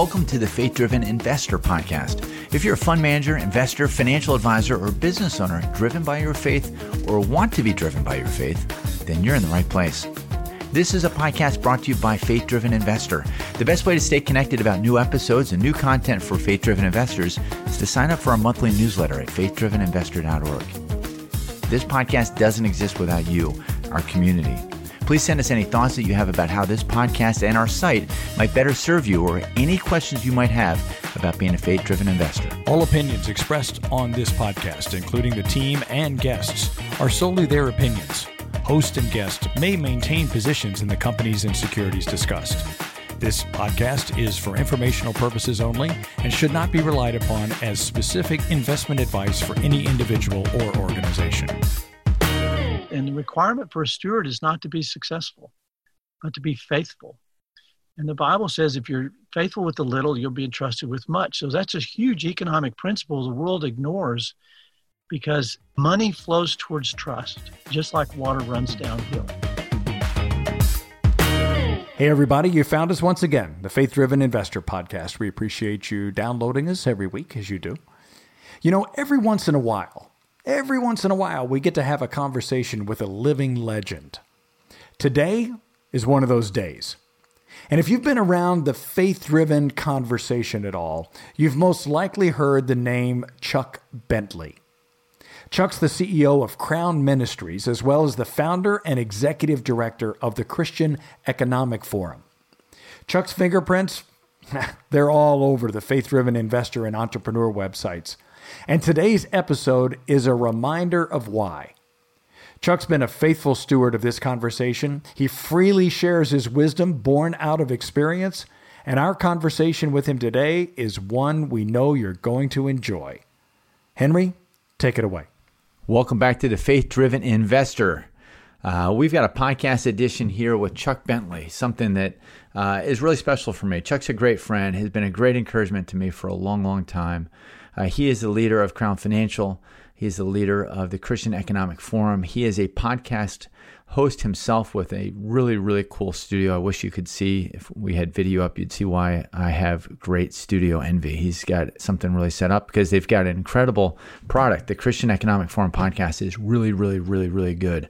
Welcome to the Faith Driven Investor Podcast. If you're a fund manager, investor, financial advisor, or business owner driven by your faith or want to be driven by your faith, then you're in the right place. This is a podcast brought to you by Faith Driven Investor. The best way to stay connected about new episodes and new content for faith driven investors is to sign up for our monthly newsletter at faithdriveninvestor.org. This podcast doesn't exist without you, our community. Please send us any thoughts that you have about how this podcast and our site might better serve you or any questions you might have about being a faith driven investor. All opinions expressed on this podcast, including the team and guests, are solely their opinions. Host and guest may maintain positions in the companies and securities discussed. This podcast is for informational purposes only and should not be relied upon as specific investment advice for any individual or organization. And the requirement for a steward is not to be successful, but to be faithful. And the Bible says if you're faithful with the little, you'll be entrusted with much. So that's a huge economic principle the world ignores because money flows towards trust, just like water runs downhill. Hey, everybody, you found us once again, the Faith Driven Investor Podcast. We appreciate you downloading us every week as you do. You know, every once in a while, Every once in a while, we get to have a conversation with a living legend. Today is one of those days. And if you've been around the faith driven conversation at all, you've most likely heard the name Chuck Bentley. Chuck's the CEO of Crown Ministries, as well as the founder and executive director of the Christian Economic Forum. Chuck's fingerprints, they're all over the faith driven investor and entrepreneur websites. And today's episode is a reminder of why. Chuck's been a faithful steward of this conversation. He freely shares his wisdom born out of experience, and our conversation with him today is one we know you're going to enjoy. Henry, take it away. Welcome back to the Faith Driven Investor. Uh, we've got a podcast edition here with Chuck Bentley, something that uh, is really special for me. Chuck's a great friend, has been a great encouragement to me for a long, long time. Uh, he is the leader of Crown Financial. He is the leader of the Christian Economic Forum. He is a podcast host himself with a really, really cool studio. I wish you could see if we had video up, you'd see why I have great studio envy. He's got something really set up because they've got an incredible product. The Christian Economic Forum podcast is really, really, really, really good.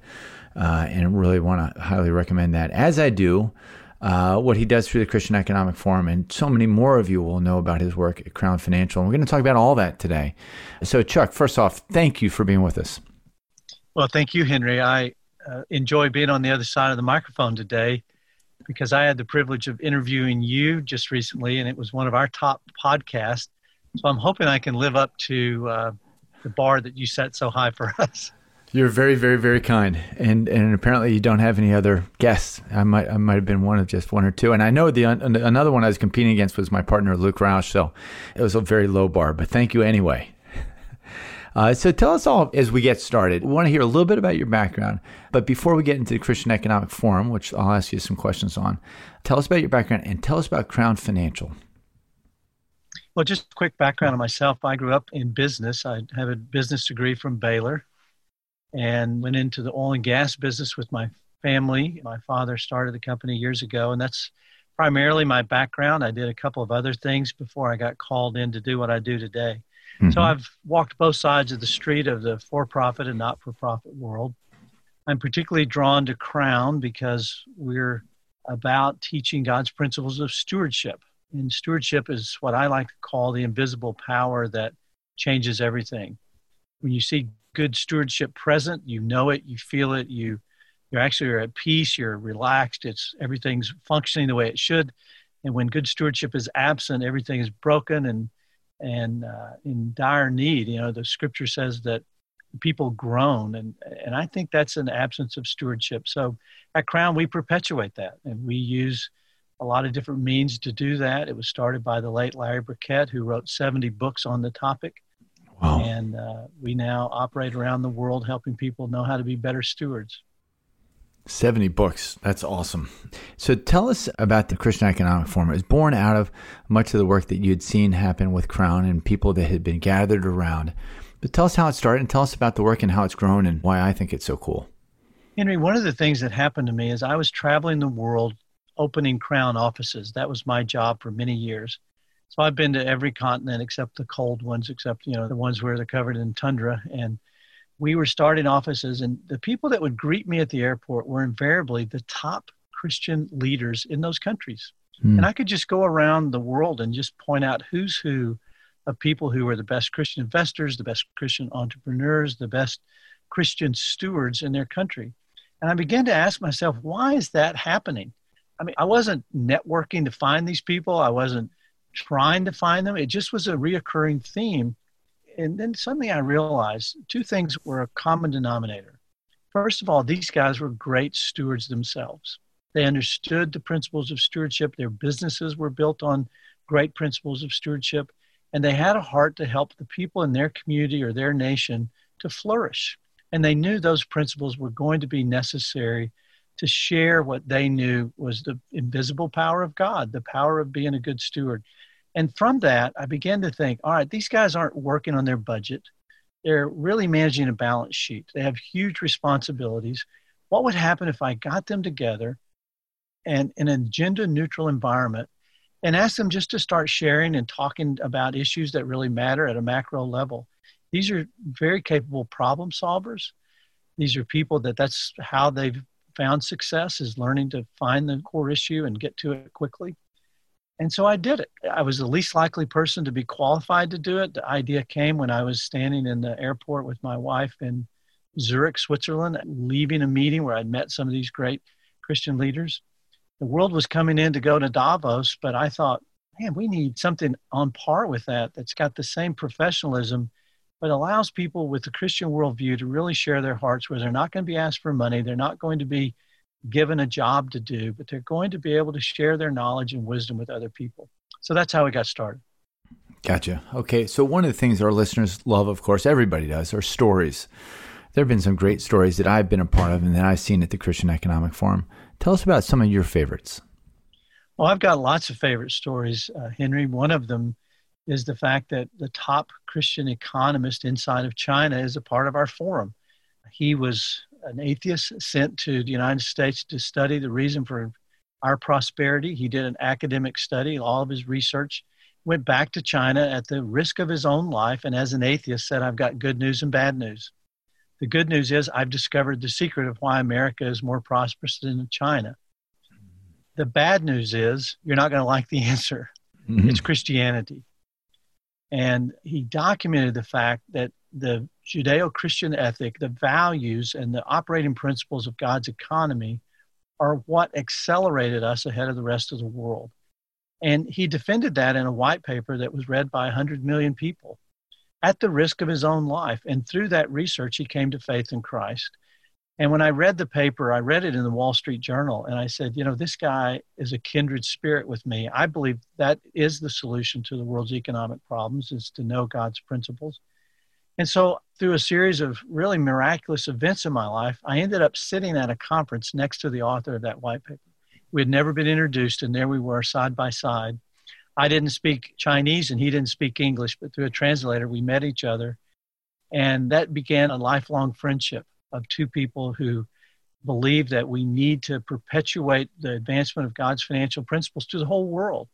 Uh, and really want to highly recommend that, as I do uh, what he does through the Christian Economic Forum. And so many more of you will know about his work at Crown Financial. And we're going to talk about all that today. So, Chuck, first off, thank you for being with us. Well, thank you, Henry. I uh, enjoy being on the other side of the microphone today because I had the privilege of interviewing you just recently, and it was one of our top podcasts. So I'm hoping I can live up to uh, the bar that you set so high for us. You're very, very, very kind, and and apparently you don't have any other guests. I might, I might have been one of just one or two, and I know the another one I was competing against was my partner Luke Roush, so it was a very low bar. But thank you anyway. Uh, so tell us all as we get started. We want to hear a little bit about your background, but before we get into the Christian Economic Forum, which I'll ask you some questions on, tell us about your background and tell us about Crown Financial. Well, just quick background on myself. I grew up in business. I have a business degree from Baylor and went into the oil and gas business with my family. My father started the company years ago, and that's primarily my background. I did a couple of other things before I got called in to do what I do today. Mm-hmm. So I've walked both sides of the street of the for profit and not for profit world. I'm particularly drawn to Crown because we're about teaching God's principles of stewardship. And stewardship is what I like to call the invisible power that changes everything. When you see good stewardship present. You know it, you feel it, you you actually are at peace, you're relaxed, it's everything's functioning the way it should. And when good stewardship is absent, everything is broken and and uh, in dire need. You know, the scripture says that people groan, and and I think that's an absence of stewardship. So at Crown, we perpetuate that, and we use a lot of different means to do that. It was started by the late Larry Burkett, who wrote 70 books on the topic. Wow. And uh, we now operate around the world helping people know how to be better stewards. 70 books. That's awesome. So tell us about the Christian Economic Forum. It was born out of much of the work that you'd seen happen with Crown and people that had been gathered around. But tell us how it started and tell us about the work and how it's grown and why I think it's so cool. Henry, one of the things that happened to me is I was traveling the world opening Crown offices. That was my job for many years. So I've been to every continent except the cold ones, except you know the ones where they're covered in tundra. And we were starting offices, and the people that would greet me at the airport were invariably the top Christian leaders in those countries. Mm. And I could just go around the world and just point out who's who of people who are the best Christian investors, the best Christian entrepreneurs, the best Christian stewards in their country. And I began to ask myself, why is that happening? I mean, I wasn't networking to find these people, I wasn't trying to find them. It just was a reoccurring theme. And then suddenly I realized two things were a common denominator. First of all, these guys were great stewards themselves. They understood the principles of stewardship. Their businesses were built on great principles of stewardship. And they had a heart to help the people in their community or their nation to flourish. And they knew those principles were going to be necessary to share what they knew was the invisible power of God, the power of being a good steward. And from that, I began to think all right, these guys aren't working on their budget. They're really managing a balance sheet. They have huge responsibilities. What would happen if I got them together and in an agenda neutral environment and asked them just to start sharing and talking about issues that really matter at a macro level? These are very capable problem solvers. These are people that that's how they've found success is learning to find the core issue and get to it quickly. And so I did it. I was the least likely person to be qualified to do it. The idea came when I was standing in the airport with my wife in Zurich, Switzerland, leaving a meeting where I'd met some of these great Christian leaders. The world was coming in to go to Davos, but I thought, man, we need something on par with that that's got the same professionalism but allows people with the Christian worldview to really share their hearts where they're not going to be asked for money, they're not going to be given a job to do, but they're going to be able to share their knowledge and wisdom with other people. So that's how we got started. Gotcha. Okay. So, one of the things our listeners love, of course, everybody does, are stories. There have been some great stories that I've been a part of and that I've seen at the Christian Economic Forum. Tell us about some of your favorites. Well, I've got lots of favorite stories, uh, Henry. One of them is the fact that the top Christian economist inside of China is a part of our forum. He was an atheist sent to the United States to study the reason for our prosperity. He did an academic study, all of his research, went back to China at the risk of his own life, and as an atheist said, I've got good news and bad news. The good news is I've discovered the secret of why America is more prosperous than China. The bad news is you're not going to like the answer. Mm-hmm. It's Christianity. And he documented the fact that the Judeo Christian ethic, the values, and the operating principles of God's economy are what accelerated us ahead of the rest of the world. And he defended that in a white paper that was read by 100 million people at the risk of his own life. And through that research, he came to faith in Christ. And when I read the paper, I read it in the Wall Street Journal, and I said, you know, this guy is a kindred spirit with me. I believe that is the solution to the world's economic problems is to know God's principles. And so, through a series of really miraculous events in my life, I ended up sitting at a conference next to the author of that white paper. We had never been introduced, and there we were side by side. I didn't speak Chinese, and he didn't speak English, but through a translator, we met each other. And that began a lifelong friendship of two people who believe that we need to perpetuate the advancement of God's financial principles to the whole world.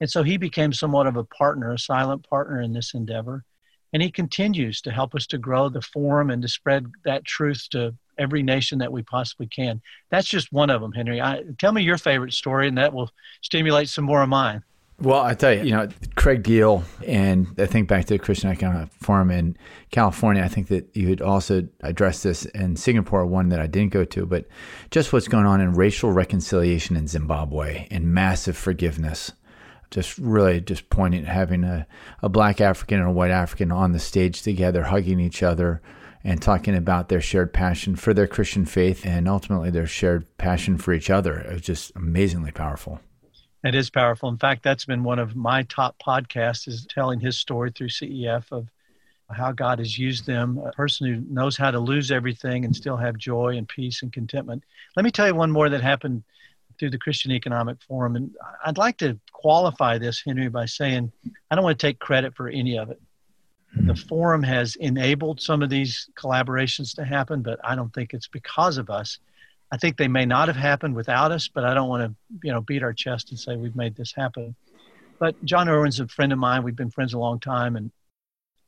And so he became somewhat of a partner, a silent partner in this endeavor. And he continues to help us to grow the forum and to spread that truth to every nation that we possibly can. That's just one of them, Henry. I, tell me your favorite story, and that will stimulate some more of mine. Well, I tell you, you know, Craig Deal, and I think back to the Christian Economic Forum in California. I think that you had also addressed this in Singapore, one that I didn't go to, but just what's going on in racial reconciliation in Zimbabwe and massive forgiveness. Just really just pointing having a, a black African and a white African on the stage together, hugging each other and talking about their shared passion for their Christian faith and ultimately their shared passion for each other. It was just amazingly powerful. It is powerful. In fact, that's been one of my top podcasts is telling his story through CEF of how God has used them, a person who knows how to lose everything and still have joy and peace and contentment. Let me tell you one more that happened through the Christian Economic Forum. And I'd like to qualify this, Henry, by saying I don't want to take credit for any of it. The forum has enabled some of these collaborations to happen, but I don't think it's because of us. I think they may not have happened without us, but I don't want to, you know, beat our chest and say we've made this happen. But Jon Erwin's a friend of mine. We've been friends a long time, and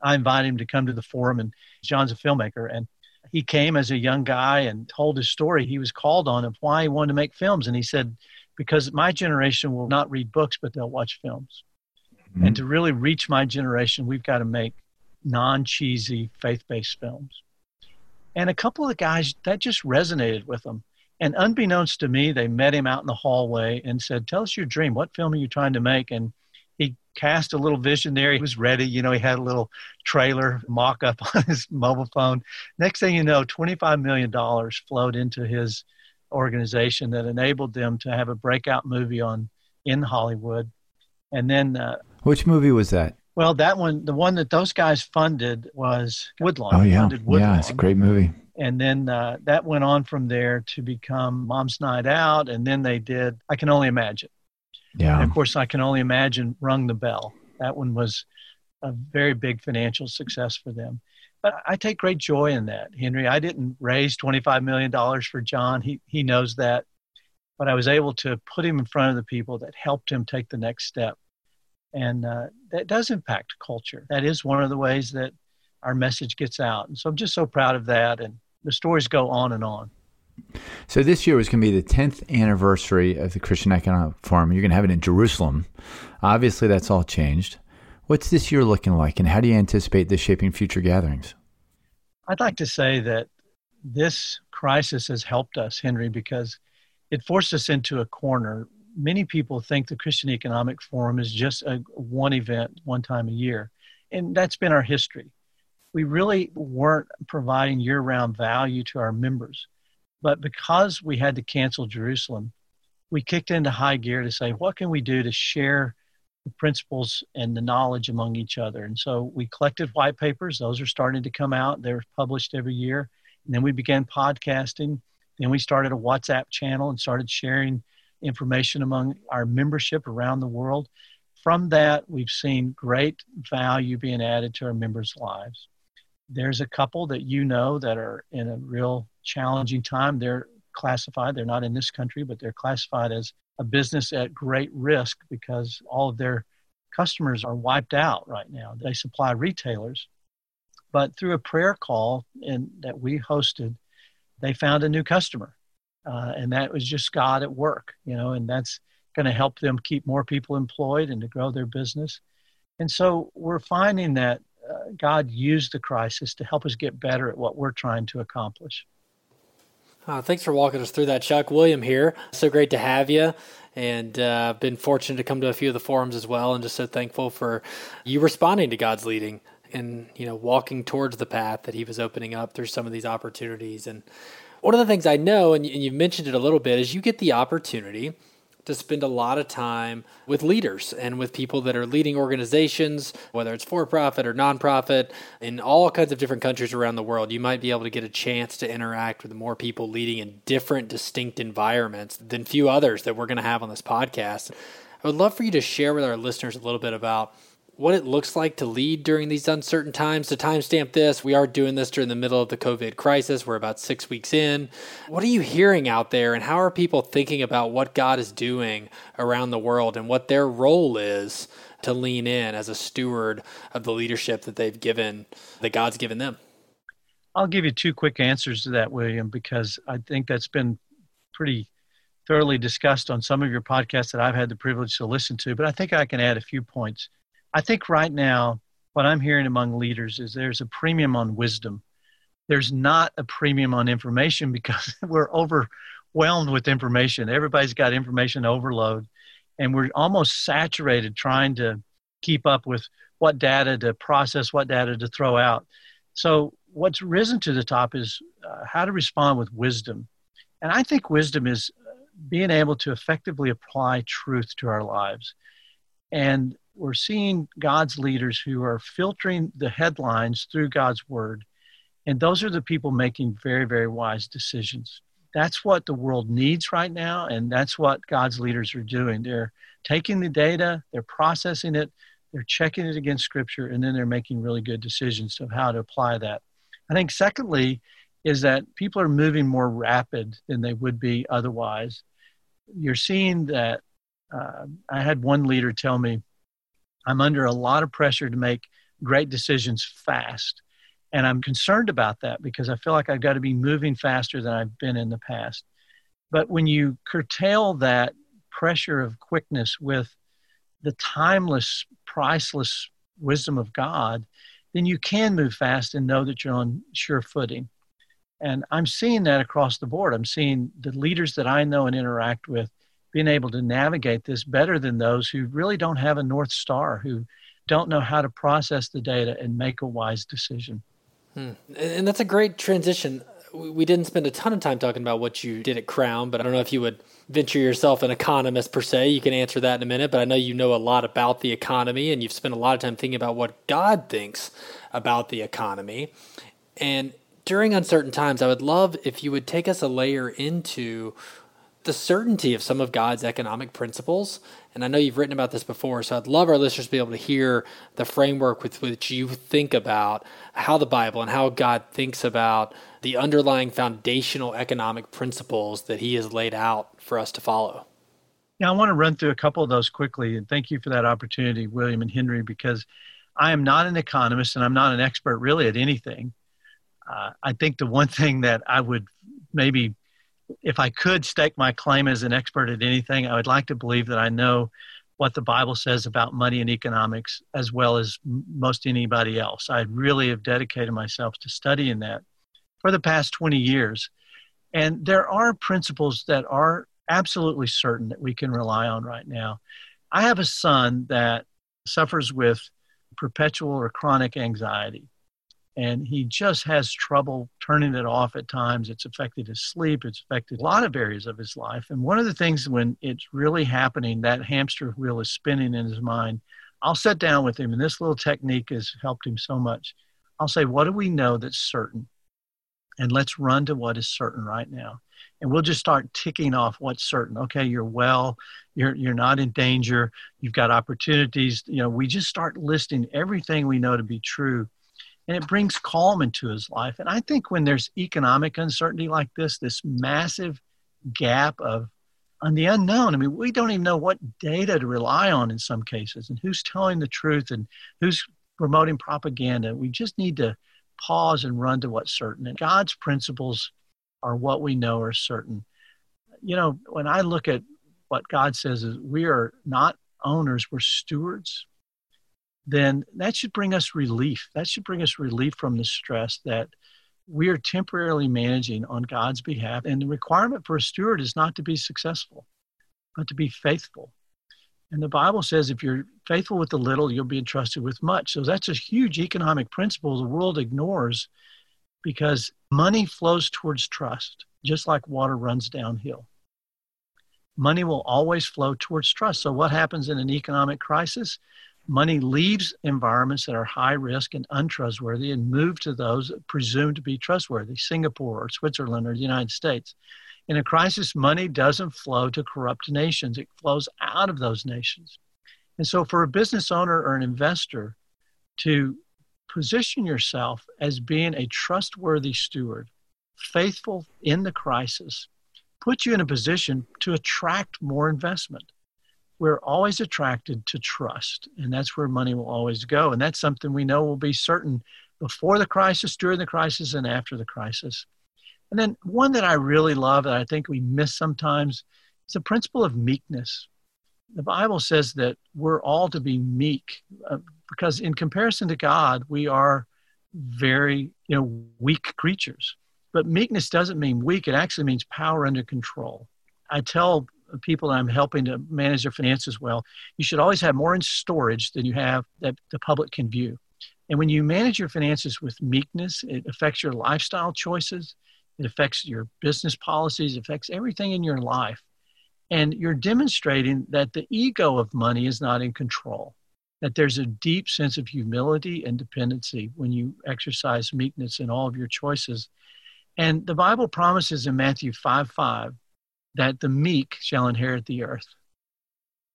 I invited him to come to the forum. And Jon's a filmmaker, and he came as a young guy and told his story. He was called on of why he wanted to make films, and he said, "Because my generation will not read books, but they'll watch films." Mm-hmm. And to really reach my generation, we've got to make non cheesy, faith based films. And a couple of the guys, that just resonated with them. And unbeknownst to me, they met him out in the hallway and said, Tell us your dream. What film are you trying to make? And he cast a little vision there. He was ready. You know, he had a little trailer mock up on his mobile phone. Next thing you know, $25 million flowed into his organization that enabled them to have a breakout movie on in Hollywood. And then, uh, which movie was that? Well, that one, the one that those guys funded was Woodlawn. Oh yeah, yeah, it's a great movie. And then uh, that went on from there to become Mom's Night Out, and then they did I Can Only Imagine. Yeah. And of course, I Can Only Imagine rung the bell. That one was a very big financial success for them. But I take great joy in that, Henry. I didn't raise $25 million for Jon. He, he knows that. But I was able to put him in front of the people that helped him take the next step and uh, that does impact culture. That is one of the ways that our message gets out. And so I'm just so proud of that. And the stories go on and on. So this year was going to be the 10th anniversary of the Christian Economic Forum. You're going to have it in Jerusalem. Obviously, that's all changed. What's this year looking like, and how do you anticipate this shaping future gatherings? I'd like to say that this crisis has helped us, Henry, because it forced us into a corner many people think the Christian Economic Forum is just a one event, one time a year. And that's been our history. We really weren't providing year round value to our members. But because we had to cancel Jerusalem, we kicked into high gear to say, what can we do to share the principles and the knowledge among each other? And so we collected white papers. Those are starting to come out. They're published every year. And then we began podcasting. Then we started a WhatsApp channel and started sharing information among our membership around the world. From that, we've seen great value being added to our members' lives. There's a couple that you know that are in a real challenging time. They're classified, they're not in this country, but they're classified as a business at great risk because all of their customers are wiped out right now. They supply retailers. But through a prayer call in, that we hosted, they found a new customer uh, and that was just God at work, you know, and that's going to help them keep more people employed and to grow their business. And so we're finding that God used the crisis to help us get better at what we're trying to accomplish. Uh, thanks for walking us through that, Chuck. William here. So great to have you. And uh, been fortunate to come to a few of the forums as well, and just so thankful for you responding to God's leading and you know walking towards the path that He was opening up through some of these opportunities. And one of the things I know, and you've mentioned it a little bit, is you get the opportunity to spend a lot of time with leaders and with people that are leading organizations, whether it's for profit or nonprofit, in all kinds of different countries around the world. You might be able to get a chance to interact with more people leading in different, distinct environments than few others that we're going to have on this podcast. I would love for you to share with our listeners a little bit about what it looks like to lead during these uncertain times. To timestamp this, we are doing this during the middle of the COVID crisis. We're about six weeks in. What are you hearing out there, and how are people thinking about what God is doing around the world and what their role is to lean in as a steward of the leadership that they've given, that God's given them? I'll give you two quick answers to that, William, because I think that's been pretty thoroughly discussed on some of your podcasts that I've had the privilege to listen to. But I think I can add a few points. I think right now, what I'm hearing among leaders is there's a premium on wisdom. There's not a premium on information because we're overwhelmed with information. Everybody's got information overload, and we're almost saturated trying to keep up with what data to process, what data to throw out. So, what's risen to the top is uh, how to respond with wisdom. And I think wisdom is uh, being able to effectively apply truth to our lives. And we're seeing God's leaders who are filtering the headlines through God's word. And those are the people making very, very wise decisions. That's what the world needs right now. And that's what God's leaders are doing. They're taking the data, they're processing it, they're checking it against scripture, and then they're making really good decisions of how to apply that. I think, secondly, is that people are moving more rapid than they would be otherwise. You're seeing that. Uh, I had one leader tell me I'm under a lot of pressure to make great decisions fast. And I'm concerned about that because I feel like I've got to be moving faster than I've been in the past. But when you curtail that pressure of quickness with the timeless, priceless wisdom of God, then you can move fast and know that you're on sure footing. And I'm seeing that across the board. I'm seeing the leaders that I know and interact with being able to navigate this better than those who really don't have a North Star, who don't know how to process the data and make a wise decision. Hmm. And that's a great transition. We didn't spend a ton of time talking about what you did at Crown, but I don't know if you would venture yourself an economist per se. You can answer that in a minute, but I know you know a lot about the economy and you've spent a lot of time thinking about what God thinks about the economy. And during uncertain times, I would love if you would take us a layer into the certainty of some of God's economic principles. And I know you've written about this before, so I'd love our listeners to be able to hear the framework with which you think about how the Bible and how God thinks about the underlying foundational economic principles that He has laid out for us to follow. Yeah, I want to run through a couple of those quickly. And thank you for that opportunity, William and Henry, because I am not an economist and I'm not an expert really at anything. Uh, I think the one thing that I would maybe if I could stake my claim as an expert at anything, I would like to believe that I know what the Bible says about money and economics as well as most anybody else. I really have dedicated myself to studying that for the past 20 years. And there are principles that are absolutely certain that we can rely on right now. I have a son that suffers with perpetual or chronic anxiety and he just has trouble turning it off at times. It's affected his sleep, it's affected a lot of areas of his life. And one of the things when it's really happening, that hamster wheel is spinning in his mind. I'll sit down with him, and this little technique has helped him so much. I'll say, What do we know that's certain? And let's run to what is certain right now. And we'll just start ticking off what's certain. Okay, you're well, you're, you're not in danger, you've got opportunities. You know, we just start listing everything we know to be true and it brings calm into his life. And I think when there's economic uncertainty like this, this massive gap of on the unknown, I mean, we don't even know what data to rely on in some cases and who's telling the truth and who's promoting propaganda. We just need to pause and run to what's certain. And God's principles are what we know are certain. You know, when I look at what God says is we are not owners, we're stewards then that should bring us relief. That should bring us relief from the stress that we are temporarily managing on God's behalf. And the requirement for a steward is not to be successful, but to be faithful. And the Bible says if you're faithful with the little, you'll be entrusted with much. So that's a huge economic principle the world ignores because money flows towards trust, just like water runs downhill. Money will always flow towards trust. So, what happens in an economic crisis? Money leaves environments that are high risk and untrustworthy and move to those presumed to be trustworthy, Singapore or Switzerland or the United States. In a crisis, money doesn't flow to corrupt nations, it flows out of those nations. And so, for a business owner or an investor to position yourself as being a trustworthy steward, faithful in the crisis, puts you in a position to attract more investment we're always attracted to trust, and that's where money will always go. And that's something we know will be certain before the crisis, during the crisis, and after the crisis. And then one that I really love that I think we miss sometimes is the principle of meekness. The Bible says that we're all to be meek uh, because, in comparison to God, we are very you know weak creatures. But meekness doesn't mean weak; it actually means power under control. I tell people I'm helping to manage their finances well, you should always have more in storage than you have that the public can view. And when you manage your finances with meekness, it affects your lifestyle choices, it affects your business policies, it affects everything in your life. And you're demonstrating that the ego of money is not in control, that there's a deep sense of humility and dependency when you exercise meekness in all of your choices. And the Bible promises in Matthew 5 5 that the meek shall inherit the earth.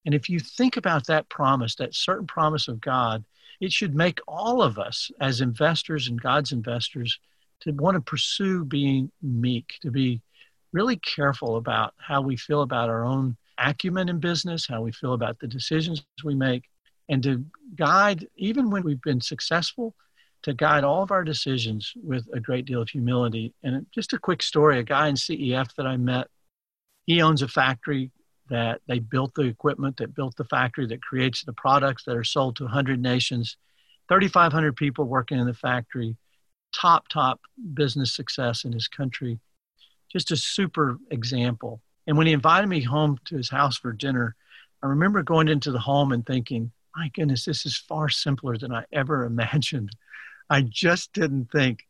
And if you think about that promise, that certain promise of God, it should make all of us as investors and God's investors to want to pursue being meek, to be really careful about how we feel about our own acumen in business, how we feel about the decisions we make, and to guide, even when we've been successful, to guide all of our decisions with a great deal of humility. And just a quick story a guy in CEF that I met, he owns a factory that they built the equipment, that built the factory, that creates the products that are sold to 100 nations, 3,500 people working in the factory, top, top business success in his country. Just a super example. And when he invited me home to his house for dinner, I remember going into the home and thinking, my goodness, this is far simpler than I ever imagined. I just didn't think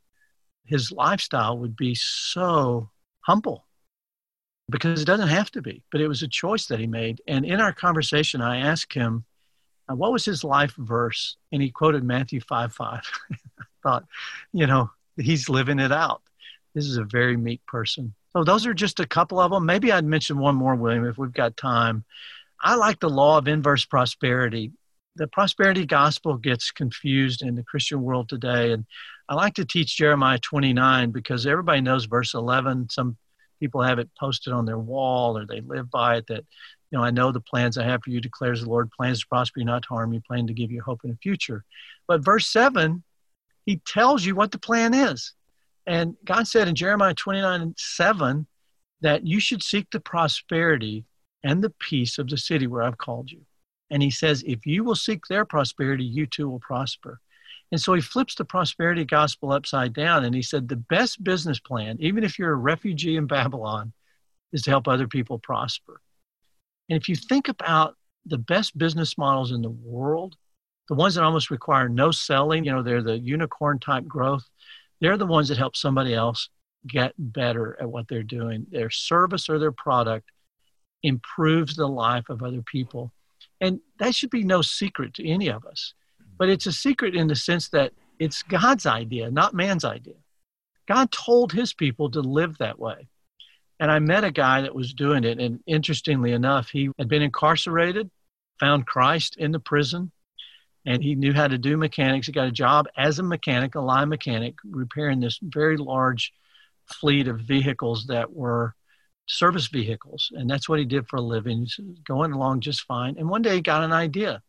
his lifestyle would be so humble because it doesn't have to be, but it was a choice that he made. And in our conversation, I asked him, uh, what was his life verse? And he quoted Matthew 5 5. I thought, you know, he's living it out. This is a very meek person. So those are just a couple of them. Maybe I'd mention one more, William, if we've got time. I like the law of inverse prosperity. The prosperity gospel gets confused in the Christian world today. And I like to teach Jeremiah 29 because everybody knows verse 11. Some people have it posted on their wall or they live by it that, you know, I know the plans I have for you, declares the Lord, plans to prosper you, not to harm you, plan to give you hope in the future. But verse 7, he tells you what the plan is. And God said in Jeremiah 29 7 that you should seek the prosperity and the peace of the city where I've called you. And he says, if you will seek their prosperity, you too will prosper. And so he flips the prosperity gospel upside down and he said, the best business plan, even if you're a refugee in Babylon, is to help other people prosper. And if you think about the best business models in the world, the ones that almost require no selling, you know, they're the unicorn type growth, they're the ones that help somebody else get better at what they're doing. Their service or their product improves the life of other people. And that should be no secret to any of us. But it's a secret in the sense that it's God's idea, not man's idea. God told his people to live that way. And I met a guy that was doing it. And interestingly enough, he had been incarcerated, found Christ in the prison, and he knew how to do mechanics. He got a job as a mechanic, a line mechanic, repairing this very large fleet of vehicles that were service vehicles. And that's what he did for a living, He's going along just fine. And one day he got an idea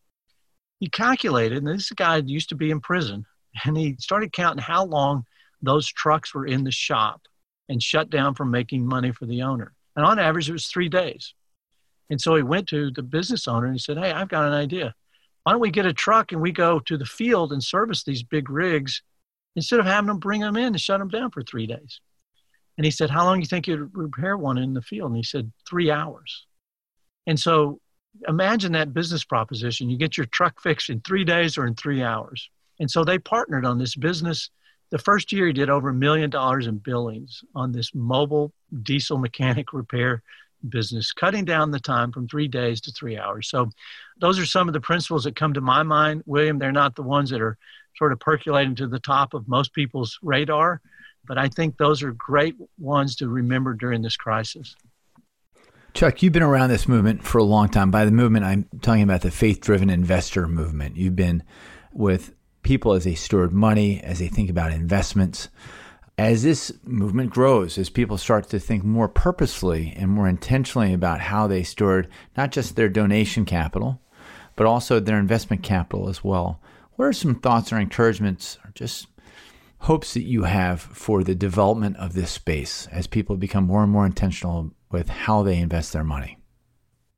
he calculated, and this guy used to be in prison, and he started counting how long those trucks were in the shop and shut down from making money for the owner. And on average, it was three days. And so he went to the business owner and he said, Hey, I've got an idea. Why don't we get a truck and we go to the field and service these big rigs instead of having them bring them in and shut them down for three days? And he said, How long do you think you'd repair one in the field? And he said, Three hours. And so imagine that business proposition. You get your truck fixed in three days or in three hours. And so they partnered on this business. The first year, he did over a million dollars in billings on this mobile diesel mechanic repair business, cutting down the time from three days to three hours. So, those are some of the principles that come to my mind, William. They're not the ones that are sort of percolating to the top of most people's radar, but I think those are great ones to remember during this crisis. Chuck, you've been around this movement for a long time. By the movement, I'm talking about the faith driven investor movement. You've been with people as they steward money, as they think about investments. As this movement grows, as people start to think more purposefully and more intentionally about how they steward not just their donation capital, but also their investment capital as well, what are some thoughts or encouragements or just hopes that you have for the development of this space as people become more and more intentional with how they invest their money?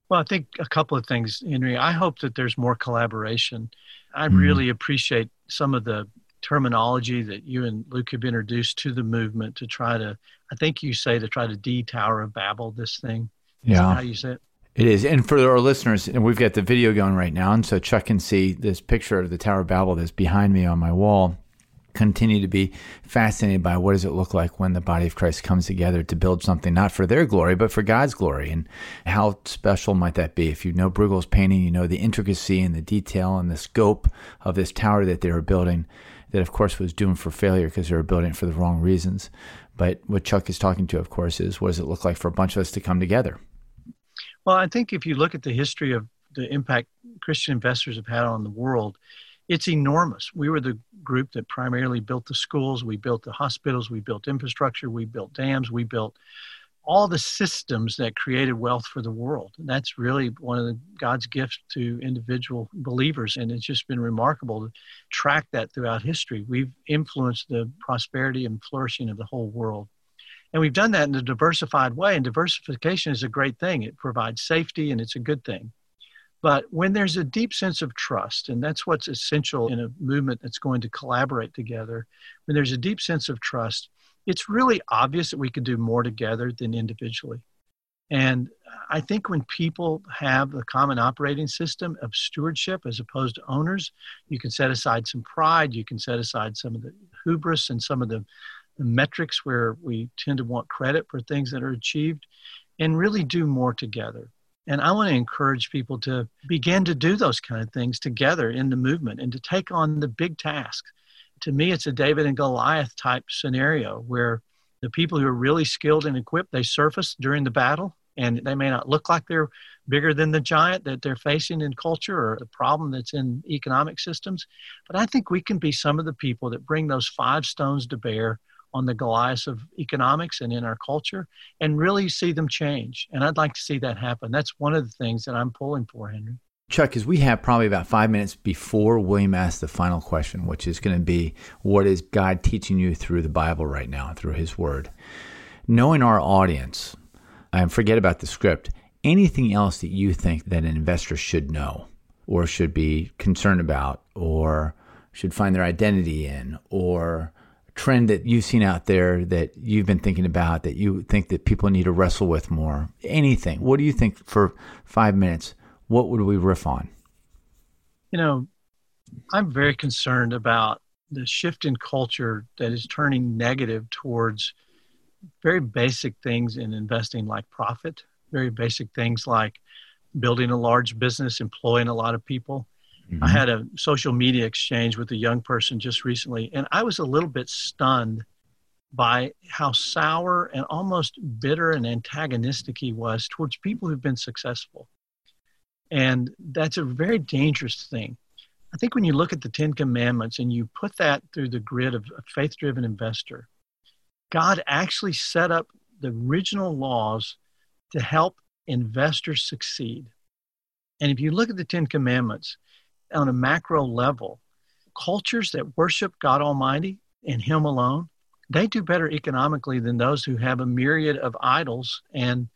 Well, I think a couple of things, Henry. I hope that there's more collaboration. I mm. really appreciate some of the terminology that you and Luke have introduced to the movement to try to, I think you say to try to de Tower of Babel this thing. Is yeah. how you say it? It is. And for our listeners, and we've got the video going right now. And so Chuck can see this picture of the Tower of Babel that's behind me on my wall continue to be fascinated by what does it look like when the body of Christ comes together to build something not for their glory but for God's glory. And how special might that be? If you know Bruegel's painting you know the intricacy and the detail and the scope of this tower that they were building that of course was doomed for failure because they were building it for the wrong reasons. But what Chuck is talking to of course is what does it look like for a bunch of us to come together? Well I think if you look at the history of the impact Christian investors have had on the world it's enormous. We were the group that primarily built the schools, we built the hospitals, we built infrastructure, we built dams, we built all the systems that created wealth for the world. And that's really one of the, God's gifts to individual believers. And it's just been remarkable to track that throughout history. We've influenced the prosperity and flourishing of the whole world. And we've done that in a diversified way. And diversification is a great thing, it provides safety and it's a good thing. But when there's a deep sense of trust, and that's what's essential in a movement that's going to collaborate together, when there's a deep sense of trust, it's really obvious that we could do more together than individually. And I think when people have the common operating system of stewardship as opposed to owners, you can set aside some pride, you can set aside some of the hubris and some of the, the metrics where we tend to want credit for things that are achieved, and really do more together. And I want to encourage people to begin to do those kind of things together in the movement and to take on the big task. to me, it's a David and Goliath type scenario where the people who are really skilled and equipped, they surface during the battle and they may not look like they're bigger than the giant that they're facing in culture or the problem that's in economic systems. But I think we can be some of the people that bring those five stones to bear on the Goliath of economics and in our culture and really see them change. And I'd like to see that happen. That's one of the things that I'm pulling for, Henry. Chuck, as we have probably about five minutes before William asks the final question, which is going to be what is God teaching you through the Bible right now, through His Word? Knowing our audience, and forget about the script, anything else that you think that an investor should know or should be concerned about or should find their identity in or trend that you've seen out there that you've been thinking about that you think that people need to wrestle with more anything what do you think for five minutes what would we riff on? You know, I'm very concerned about the shift in culture that is turning negative towards very basic things in investing, like profit, very basic things like building a large business, employing a lot of people. Mm-hmm. I had a social media exchange with a young person just recently, and I was a little bit stunned by how sour and almost bitter and antagonistic he was towards people who've been successful. And that's a very dangerous thing. I think when you look at the Ten Commandments and you put that through the grid of a faith driven investor, God actually set up the original laws to help investors succeed. And if you look at the Ten Commandments on a macro level, cultures that worship God Almighty and Him alone, they do better economically than those who have a myriad of idols and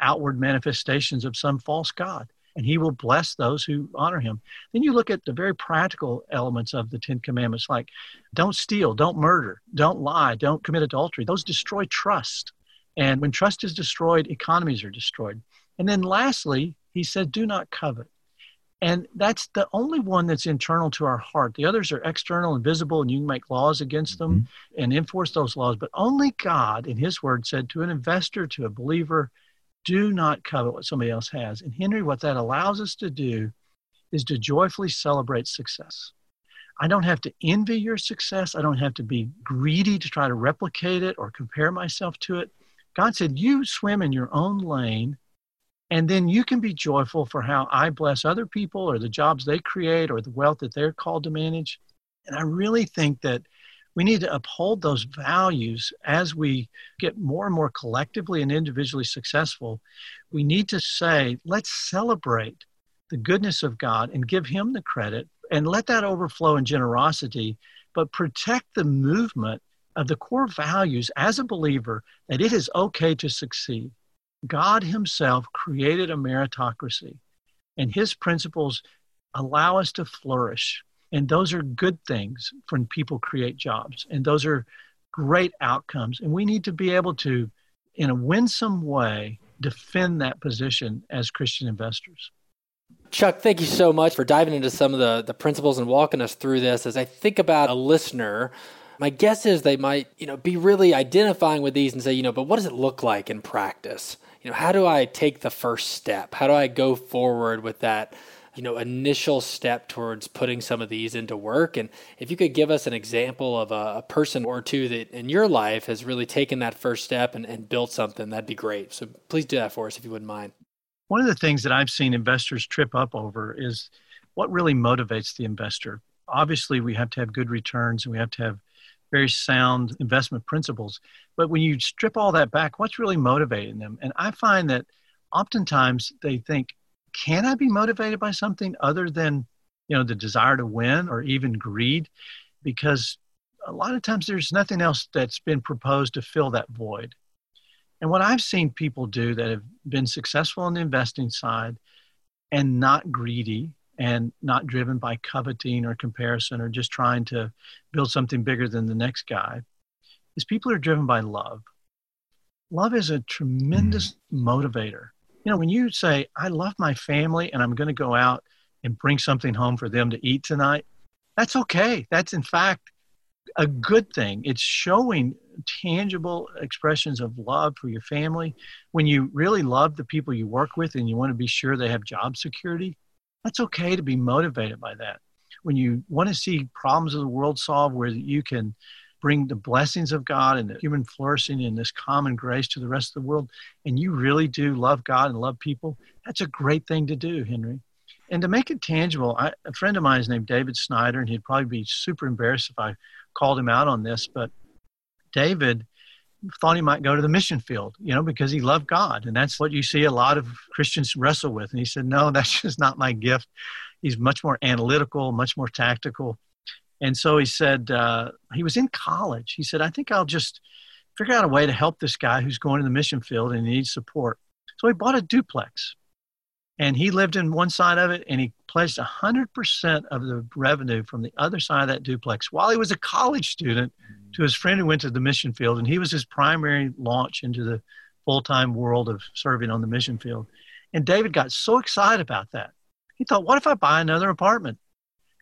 outward manifestations of some false God and he will bless those who honor him. Then you look at the very practical elements of the Ten Commandments, like don't steal, don't murder, don't lie, don't commit adultery. Those destroy trust. And when trust is destroyed, economies are destroyed. And then lastly, he said, do not covet. And that's the only one that's internal to our heart. The others are external and visible, and you can make laws against them mm-hmm. and enforce those laws. But only God, in His Word, said to an investor, to a believer, do not covet what somebody else has. And Henry, what that allows us to do is to joyfully celebrate success. I don't have to envy your success. I don't have to be greedy to try to replicate it or compare myself to it. God said, You swim in your own lane, and then you can be joyful for how I bless other people or the jobs they create or the wealth that they're called to manage. And I really think that we need to uphold those values as we get more and more collectively and individually successful. We need to say, let's celebrate the goodness of God and give Him the credit and let that overflow in generosity, but protect the movement of the core values as a believer that it is okay to succeed. God Himself created a meritocracy, and His principles allow us to flourish and those are good things when people create jobs. And those are great outcomes. And we need to be able to, in a winsome way, defend that position as Christian investors. Chuck, thank you so much for diving into some of the, the principles and walking us through this. As I think about a listener, my guess is they might, you know, be really identifying with these and say, you know, but what does it look like in practice? You know, how do I take the first step? How do I go forward with that you know initial step towards putting some of these into work? And if you could give us an example of a, a, person or two that in your life has really taken that first step and, and built something that'd be great. So please do that for us if you wouldn't mind. One of the things that i've seen investors trip up over is what really motivates the investor. Obviously we have to have good returns and we have to have very sound investment principles. But when you strip all that back, what's really motivating them? And I find that oftentimes they think, can I be motivated by something other than, you know, the desire to win or even greed? Because a lot of times there's nothing else that's been proposed to fill that void. And what I've seen people do that have been successful on the investing side and not greedy and not driven by coveting or comparison or just trying to build something bigger than the next guy is people are driven by love. Love is a tremendous mm. motivator. You know, when you say, I love my family and I'm going to go out and bring something home for them to eat tonight, that's okay. That's in fact a good thing. It's showing tangible expressions of love for your family. When you really love the people you work with and you want to be sure they have job security, that's okay to be motivated by that. When you want to see problems of the world solved where you can bring the blessings of God and the human flourishing and this common grace to the rest of the world, and you really do love God and love people, that's a great thing to do, Henry. And to make it tangible, I, a friend of mine is named David Snyder, and he'd probably be super embarrassed if I called him out on this, but David thought he might go to the mission field, you know, because he loved God. And that's what you see a lot of Christians wrestle with. And he said, No, that's just not my gift. He's much more analytical, much more tactical. And so he said, uh, he was in college. He said, I think I'll just figure out a way to help this guy who's going to the mission field and needs support. So he bought a duplex and he lived in one side of it and he pledged 100% of the revenue from the other side of that duplex while he was a college student to his friend who went to the mission field and he was his primary launch into the full-time world of serving on the mission field. And david got so excited about that. He thought what if i buy another apartment?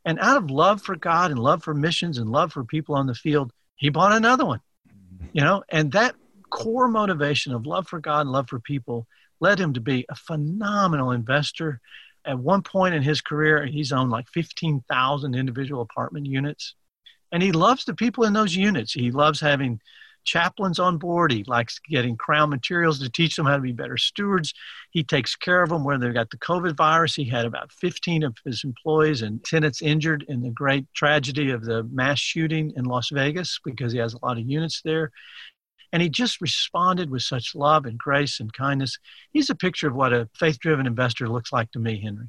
And out of love for god and love for missions and love for people on the field he bought another one you know? And that core motivation of love for god and love for people led him to be a phenomenal investor. At one point in his career, he's owned like 15,000 individual apartment units. And he loves the people in those units. He loves having chaplains on board. He likes getting Crown materials to teach them how to be better stewards. He takes care of them when they've got the COVID virus. He had about 15 of his employees and tenants injured in the great tragedy of the mass shooting in Las Vegas because he has a lot of units there. And he just responded with such love and grace and kindness. He's a picture of what a faith driven investor looks like to me, Henry.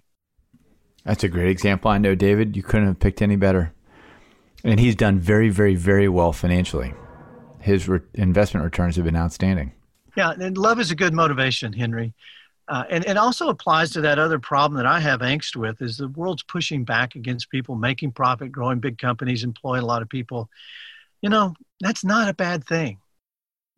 That's a great example. I know, David, you couldn't have picked any better. And he's done very, very, very well financially. His re- investment returns have been outstanding. Yeah, and love is a good motivation, Henry. Uh, and it also applies to that other problem that I have angst with is the world's pushing back against people making profit, growing big companies, employing a lot of people. You know, that's not a bad thing.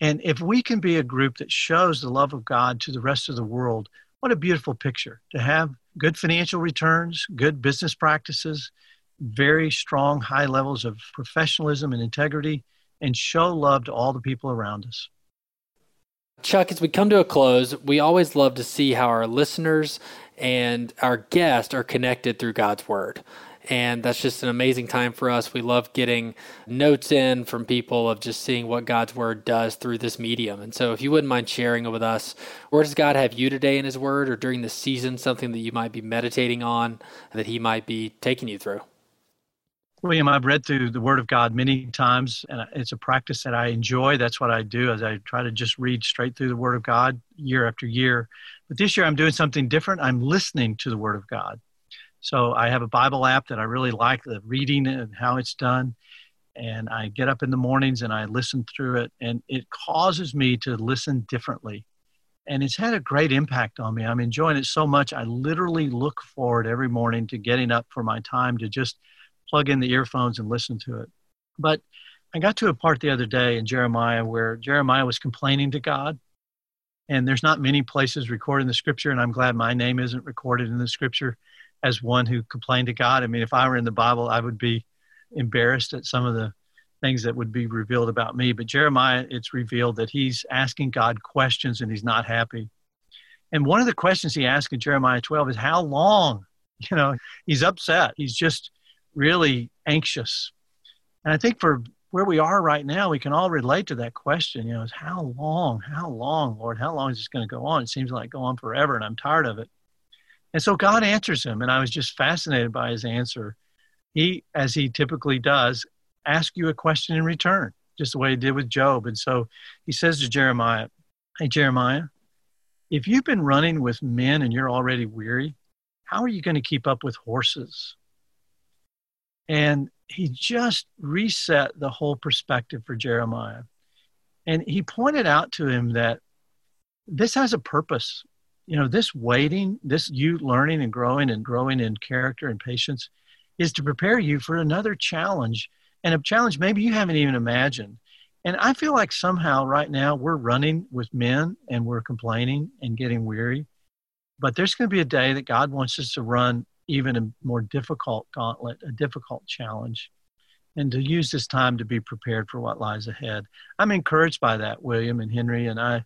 And if we can be a group that shows the love of God to the rest of the world, what a beautiful picture to have good financial returns, good business practices, very strong high levels of professionalism and integrity, and show love to all the people around us. Chuck, as we come to a close, we always love to see how our listeners and our guests are connected through God's Word. And that's just an amazing time for us. We love getting notes in from people of just seeing what God's word does through this medium. And so, if you wouldn't mind sharing with us, where does God have you today in his word or during the season, something that you might be meditating on that he might be taking you through? William, I've read through the Word of God many times, and it's a practice that I enjoy. That's what I do, as I try to just read straight through the Word of God year after year. But this year, I'm doing something different. I'm listening to the Word of God. So I have a Bible app that I really like the reading and how it's done. And I get up in the mornings and I listen through it, and it causes me to listen differently. And it's had a great impact on me. I'm enjoying it so much. I literally look forward every morning to getting up for my time to just plug in the earphones and listen to it. But I got to a part the other day in Jeremiah where Jeremiah was complaining to God. And there's not many places recorded in the scripture, and I'm glad my name isn't recorded in the scripture as one who complained to God. I mean, if I were in the Bible, I would be embarrassed at some of the things that would be revealed about me. But Jeremiah, it's revealed that he's asking God questions and he's not happy. And one of the questions he asked in Jeremiah 12 is, How long? You know, he's upset. He's just really anxious. And I think for where we are right now, we can all relate to that question. You know, is how long? How long, Lord? How long is this going to go on? It seems like go on forever, and I'm tired of it. And so God answers him, and I was just fascinated by his answer. He, as he typically does, ask you a question in return, just the way he did with Job. And so he says to Jeremiah, Hey, Jeremiah, if you've been running with men and you're already weary, how are you going to keep up with horses? And he just reset the whole perspective for Jeremiah. And he pointed out to him that this has a purpose. You know, this waiting, this you learning and growing and growing in character and patience is to prepare you for another challenge and a challenge maybe you haven't even imagined. And I feel like somehow right now we're running with men and we're complaining and getting weary. But there's going to be a day that God wants us to run even a more difficult gauntlet, a difficult challenge, and to use this time to be prepared for what lies ahead. I'm encouraged by that, William and Henry, and I,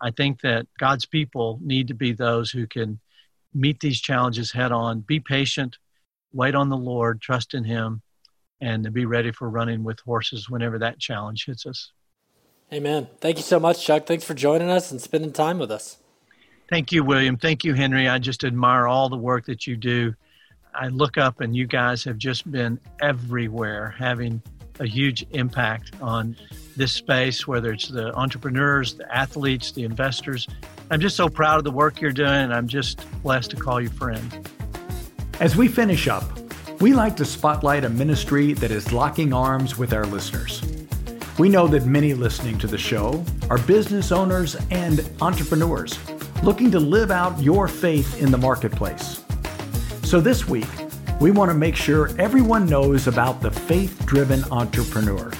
I think that God's people need to be those who can meet these challenges head on, be patient, wait on the Lord, trust in Him, and to be ready for running with horses whenever that challenge hits us. Amen. Thank you so much, Chuck. Thanks for joining us and spending time with us. Thank you, William. Thank you, Henry. I just admire all the work that you do. I look up and you guys have just been everywhere, having a huge impact on this space, whether it's the entrepreneurs, the athletes, the investors. I'm just so proud of the work you're doing, and I'm just blessed to call you friend. As we finish up, we like to spotlight a ministry that is locking arms with our listeners. We know that many listening to the show are business owners and entrepreneurs looking to live out your faith in the marketplace. So this week, we want to make sure everyone knows about the Faith Driven Entrepreneur.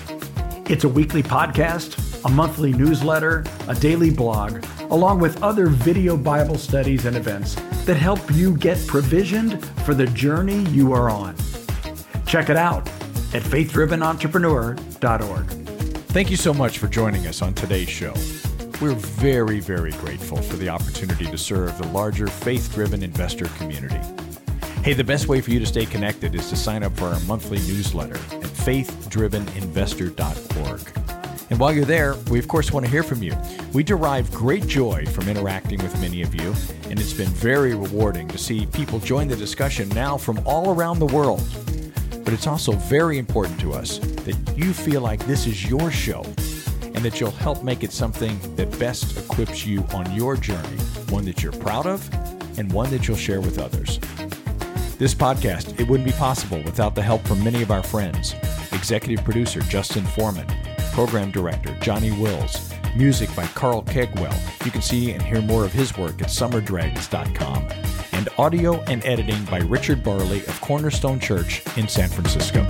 It's a weekly podcast, a monthly newsletter, a daily blog, along with other video Bible studies and events that help you get provisioned for the journey you are on. Check it out at faithdrivenentrepreneur.org. Thank you so much for joining us on today's show. We're very, very grateful for the opportunity to serve the larger faith driven investor community. Hey, the best way for you to stay connected is to sign up for our monthly newsletter at faithdriveninvestor.org. And while you're there, we of course want to hear from you. We derive great joy from interacting with many of you, and it's been very rewarding to see people join the discussion now from all around the world. But it's also very important to us that you feel like this is your show and that you'll help make it something that best equips you on your journey, one that you're proud of and one that you'll share with others. This podcast, it wouldn't be possible without the help from many of our friends. Executive producer Justin Foreman, program director Johnny Wills, music by Carl Kegwell. You can see and hear more of his work at summerdregs.com. And audio and editing by Richard Barley of Cornerstone Church in San Francisco.